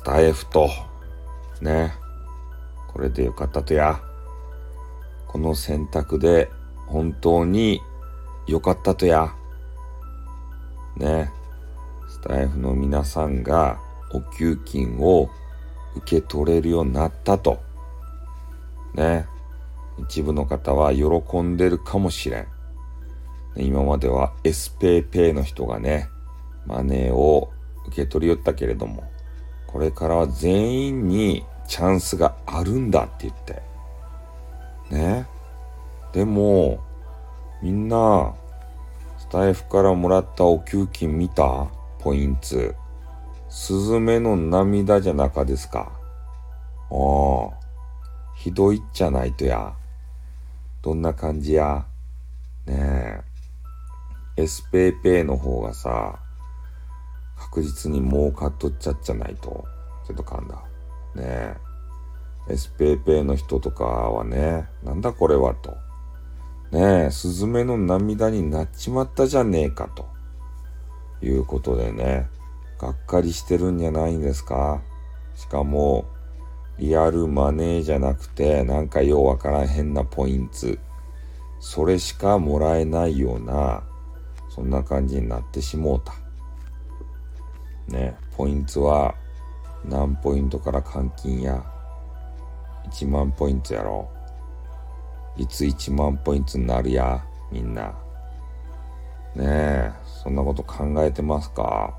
スタイフと、ね、これでよかったとや。この選択で本当に良かったとや。ね、スタイフの皆さんがお給金を受け取れるようになったと。ね、一部の方は喜んでるかもしれん。今までは SPayPay の人がね、マネーを受け取りよったけれども、これからは全員にチャンスがあるんだって言って。ね。でも、みんな、スタイフからもらったお給金見た？ポイント。スズメの涙じゃなかですか？ああ。ひどいっちゃないとや。どんな感じや？ねえ。s ペ p ペ y の方がさ、確実に儲かっとっちゃっちゃないと。ちょっと噛んだ。ねえ。s ペ p ペ y の人とかはね、なんだこれはと。ねえ、スズメの涙になっちまったじゃねえかと。いうことでね、がっかりしてるんじゃないんですかしかも、リアルマネーじゃなくて、なんかようわからん変なポイント。それしかもらえないような、そんな感じになってしもうた。ね、ポイントは何ポイントから換金や。1万ポイントやろ。いつ1万ポイントになるや、みんな。ねえ、そんなこと考えてますか？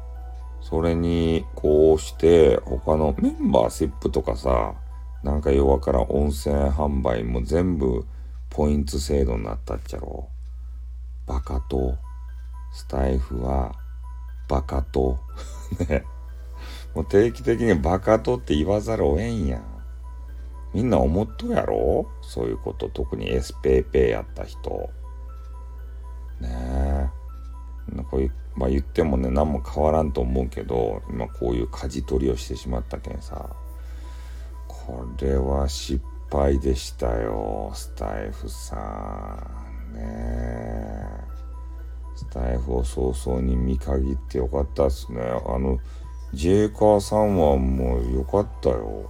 それに、こうして他のメンバーシップとかさ、なんか弱から温泉販売も全部ポイント制度になったっちゃろ。バカと、スタイフは、バカと、ね。もう定期的にバカとって言わざるをえんやん。みんな思っとやろ？そういうこと。特に SPP やった人。ねえ。こういう、まあ言ってもね、何も変わらんと思うけど、今こういう舵取りをしてしまったけんさ。これは失敗でしたよ、スタイフさん。ねえ。スタイフを早々に見限ってよかったっすね。あの、ジェイカーさんはもうよかったよ。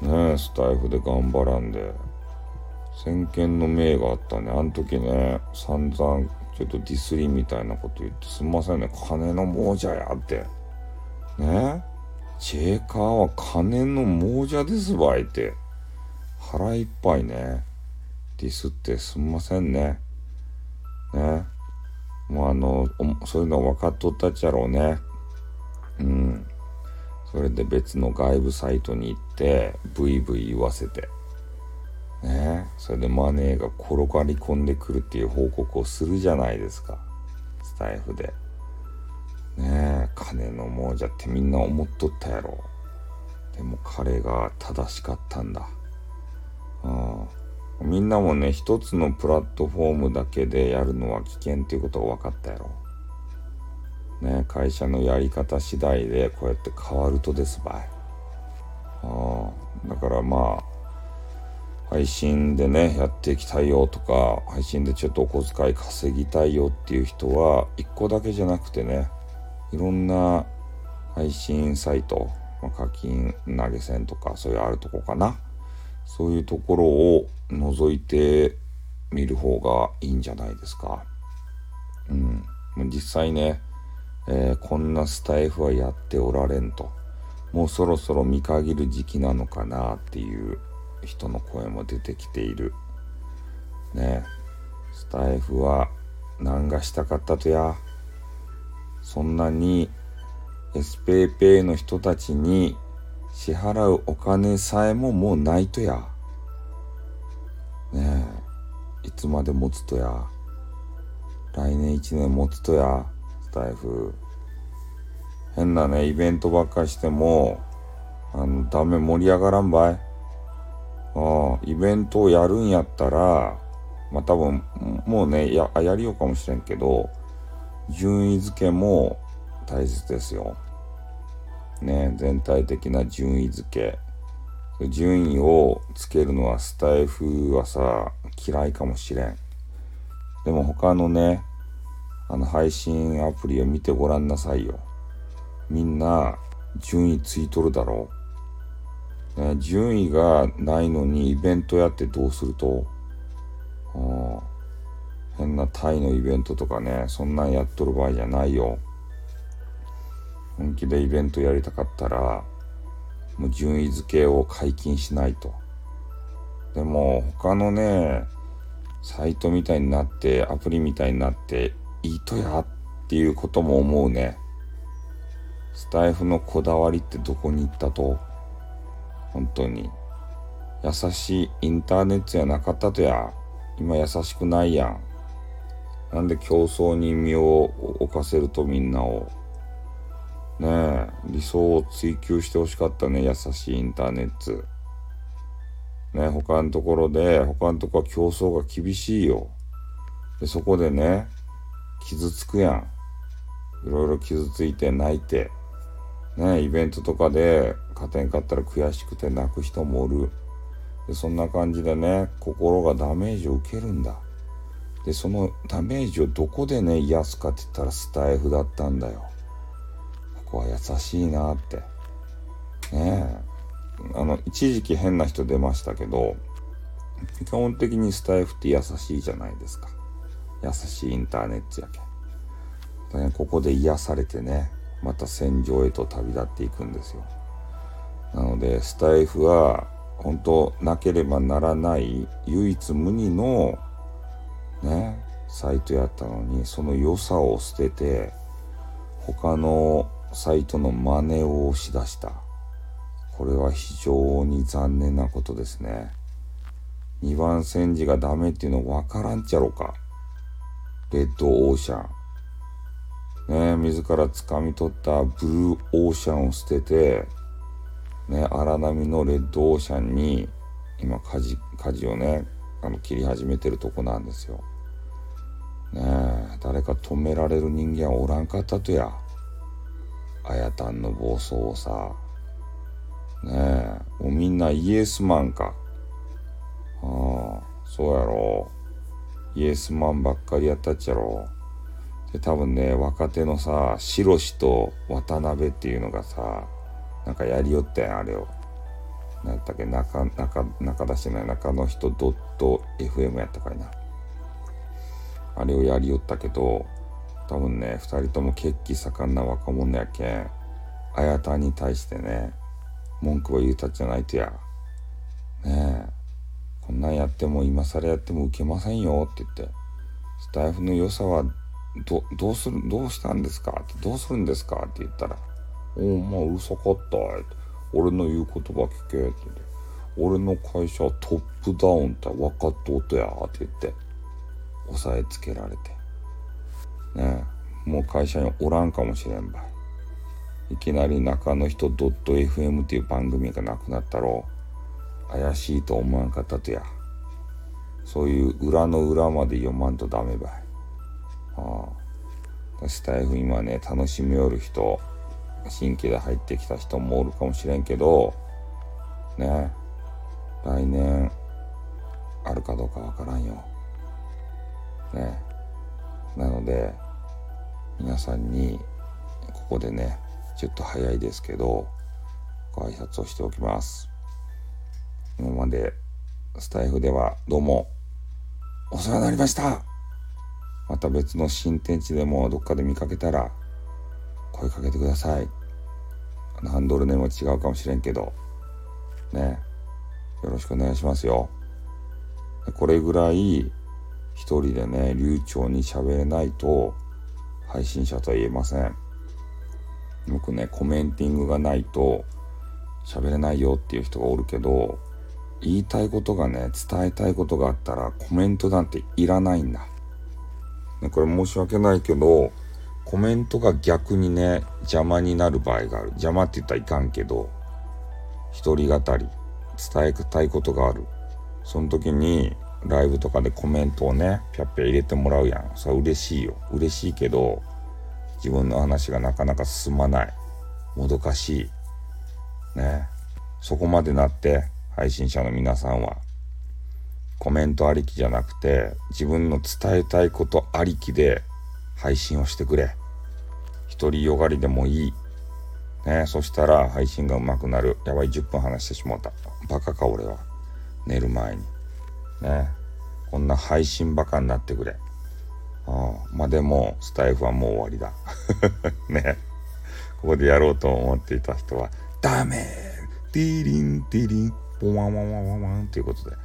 ねえ、スタイフで頑張らんで。先見の明があったね。あの時ね、散々ちょっとディスりみたいなこと言ってすんませんね。金の亡者やって。ねジェイカーは金の亡者ですばいって。腹いっぱいね。ディスってすんませんね。ね。もうあの、そういうの分かっとったっちゃろうね。うん。それで別の外部サイトに行って、ブイブイ言わせて。ねそれでマネーが転がり込んでくるっていう報告をするじゃないですか。スタイフで。ねえ、金の亡者ってみんな思っとったやろ。でも彼が正しかったんだ。ん。なもね、一つのプラットフォームだけでやるのは危険っていうことが分かったやろ。ね、会社のやり方次第でこうやって変わるとですばい。あだからまあ、配信でね、やっていきたいよとか、配信でちょっとお小遣い稼ぎたいよっていう人は、一個だけじゃなくてね、いろんな配信サイト、まあ、課金投げ銭とか、そういうあるとこかな。そういうところを覗いてみる方がいいんじゃないですか。うん。実際ね、えー、こんなスタイフはやっておられんと。もうそろそろ見限る時期なのかなっていう人の声も出てきている。ねスタイフは何がしたかったとや。そんなに SPayPay の人たちに支払うお金さえももうないとや。つまで持つとや。来年1年持つとやス。タイフ。変なね、イベントばっかしても、あの、ダメ盛り上がらんばい。ああ、イベントをやるんやったら、まあ多分、もうね、や、やりようかもしれんけど、順位付けも大切ですよ。ね、全体的な順位付け。順位をつけるのはスタイフはさ、嫌いかもしれん。でも他のね、あの配信アプリを見てごらんなさいよ。みんな順位ついとるだろう。ね、順位がないのにイベントやってどうすると、変なタイのイベントとかね、そんなんやっとる場合じゃないよ。本気でイベントやりたかったら、もう順位付けを解禁しないと。でも他のね、サイトみたいになって、アプリみたいになって、いいとやっていうことも思うね。スタイフのこだわりってどこに行ったと？本当に。優しいインターネットじゃなかったとや。今優しくないやん。なんで競争に身を置かせるとみんなを。ねえ、理想を追求してほしかったね、優しいインターネット。ね他のところで、他のところは競争が厳しいよ。で、そこでね、傷つくやん。いろいろ傷ついて泣いて。ねイベントとかで勝てんかったら悔しくて泣く人もおる。で、そんな感じでね、心がダメージを受けるんだ。で、そのダメージをどこでね、癒すかって言ったらスタイフだったんだよ。は優しいなって。ねえ。あの、一時期変な人出ましたけど、基本的にスタイフって優しいじゃないですか。優しいインターネットやけん。ここで癒されてね、また戦場へと旅立っていくんですよ。なので、スタイフは、本当なければならない唯一無二のね、サイトやったのに、その良さを捨てて、他のサイトの真似をしだした。これは非常に残念なことですね。2番煎じがダメっていうの分からんちゃろか。レッドオーシャン。ね自ら掴み取ったブルーオーシャンを捨てて、ね荒波のレッドオーシャンに今舵、舵をね、あの切り始めてるとこなんですよ。ねえ、誰か止められる人間はおらんかったとや。あやたんの暴走をさ。ねえ、もうみんなイエスマンか。ああ、そうやろ。イエスマンばっかりやったっちゃろ。で、多分ね、若手のさ、シロシと渡辺っていうのがさ、なんかやりよったやん、あれを。なんやったっけ、中、中、中出してない中の人ドット FM やったかいな。あれをやりよったけど、多分ね、二人とも血気盛んな若者やけん、あやたに対してね、文句を言うたじゃないとや。ねえ、こんなんやっても今更やっても受けませんよって言って、スタイフの良さはど、どうする、どうしたんですか？って、どうするんですか？って言ったら、おお、まあうるさかった俺の言う言葉聞けって言って、俺の会社はトップダウンって分かっとうとやって言って、押さえつけられて。ね、もう会社におらんかもしれんば。い。いきなり中の人 .fm っていう番組がなくなったろ。う怪しいと思わんかったとや。そういう裏の裏まで読まんとダメばい。ああ。スタイフ今ね楽しみよる人新規で入ってきた人もおるかもしれんけどね。来年あるかどうかわからんよ。ね。なので皆さんにここでねちょっと早いですけど、ご挨拶をしておきます。今までスタイフではどうもお世話になりました。また別の新天地でもどっかで見かけたら声かけてください。ハンドルネームは違うかもしれんけど、ね、よろしくお願いしますよ。これぐらい一人でね、流暢に喋れないと配信者とは言えません。よくね、コメンティングがないと喋れないよっていう人がおるけど、言いたいことがね、伝えたいことがあったらコメントなんていらないんだ。ね、これ申し訳ないけど、コメントが逆にね、邪魔になる場合がある。邪魔って言ったらいかんけど、一人語り、伝えたいことがある。その時に、ライブとかでコメントをね、ぴゃっぴゃ入れてもらうやん。それは嬉しいよ。嬉しいけど、自分の話がなかなか進まない。もどかしい。ね。そこまでなって配信者の皆さんはコメントありきじゃなくて自分の伝えたいことありきで配信をしてくれ。独りよがりでもいい。ねそしたら配信が上手くなる。やばい、10分話してしまった。バカか、俺は。寝る前に。ね。こんな配信バカになってくれ。あまあでも、スタイフはもう終わりだ。ね。ここでやろうと思っていた人は、ダメティリン、ティリン、ポワンワンワンワンワンということで、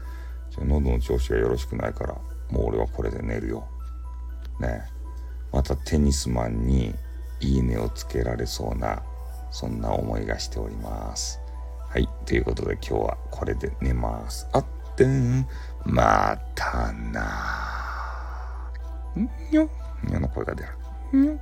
喉の調子がよろしくないから、もう俺はこれで寝るよ。ね。またテニスマンにいいねをつけられそうなそんな思いがしております。はい。ということで今日はこれで寝ます。あってん。またなにょにょの声が出る。にょ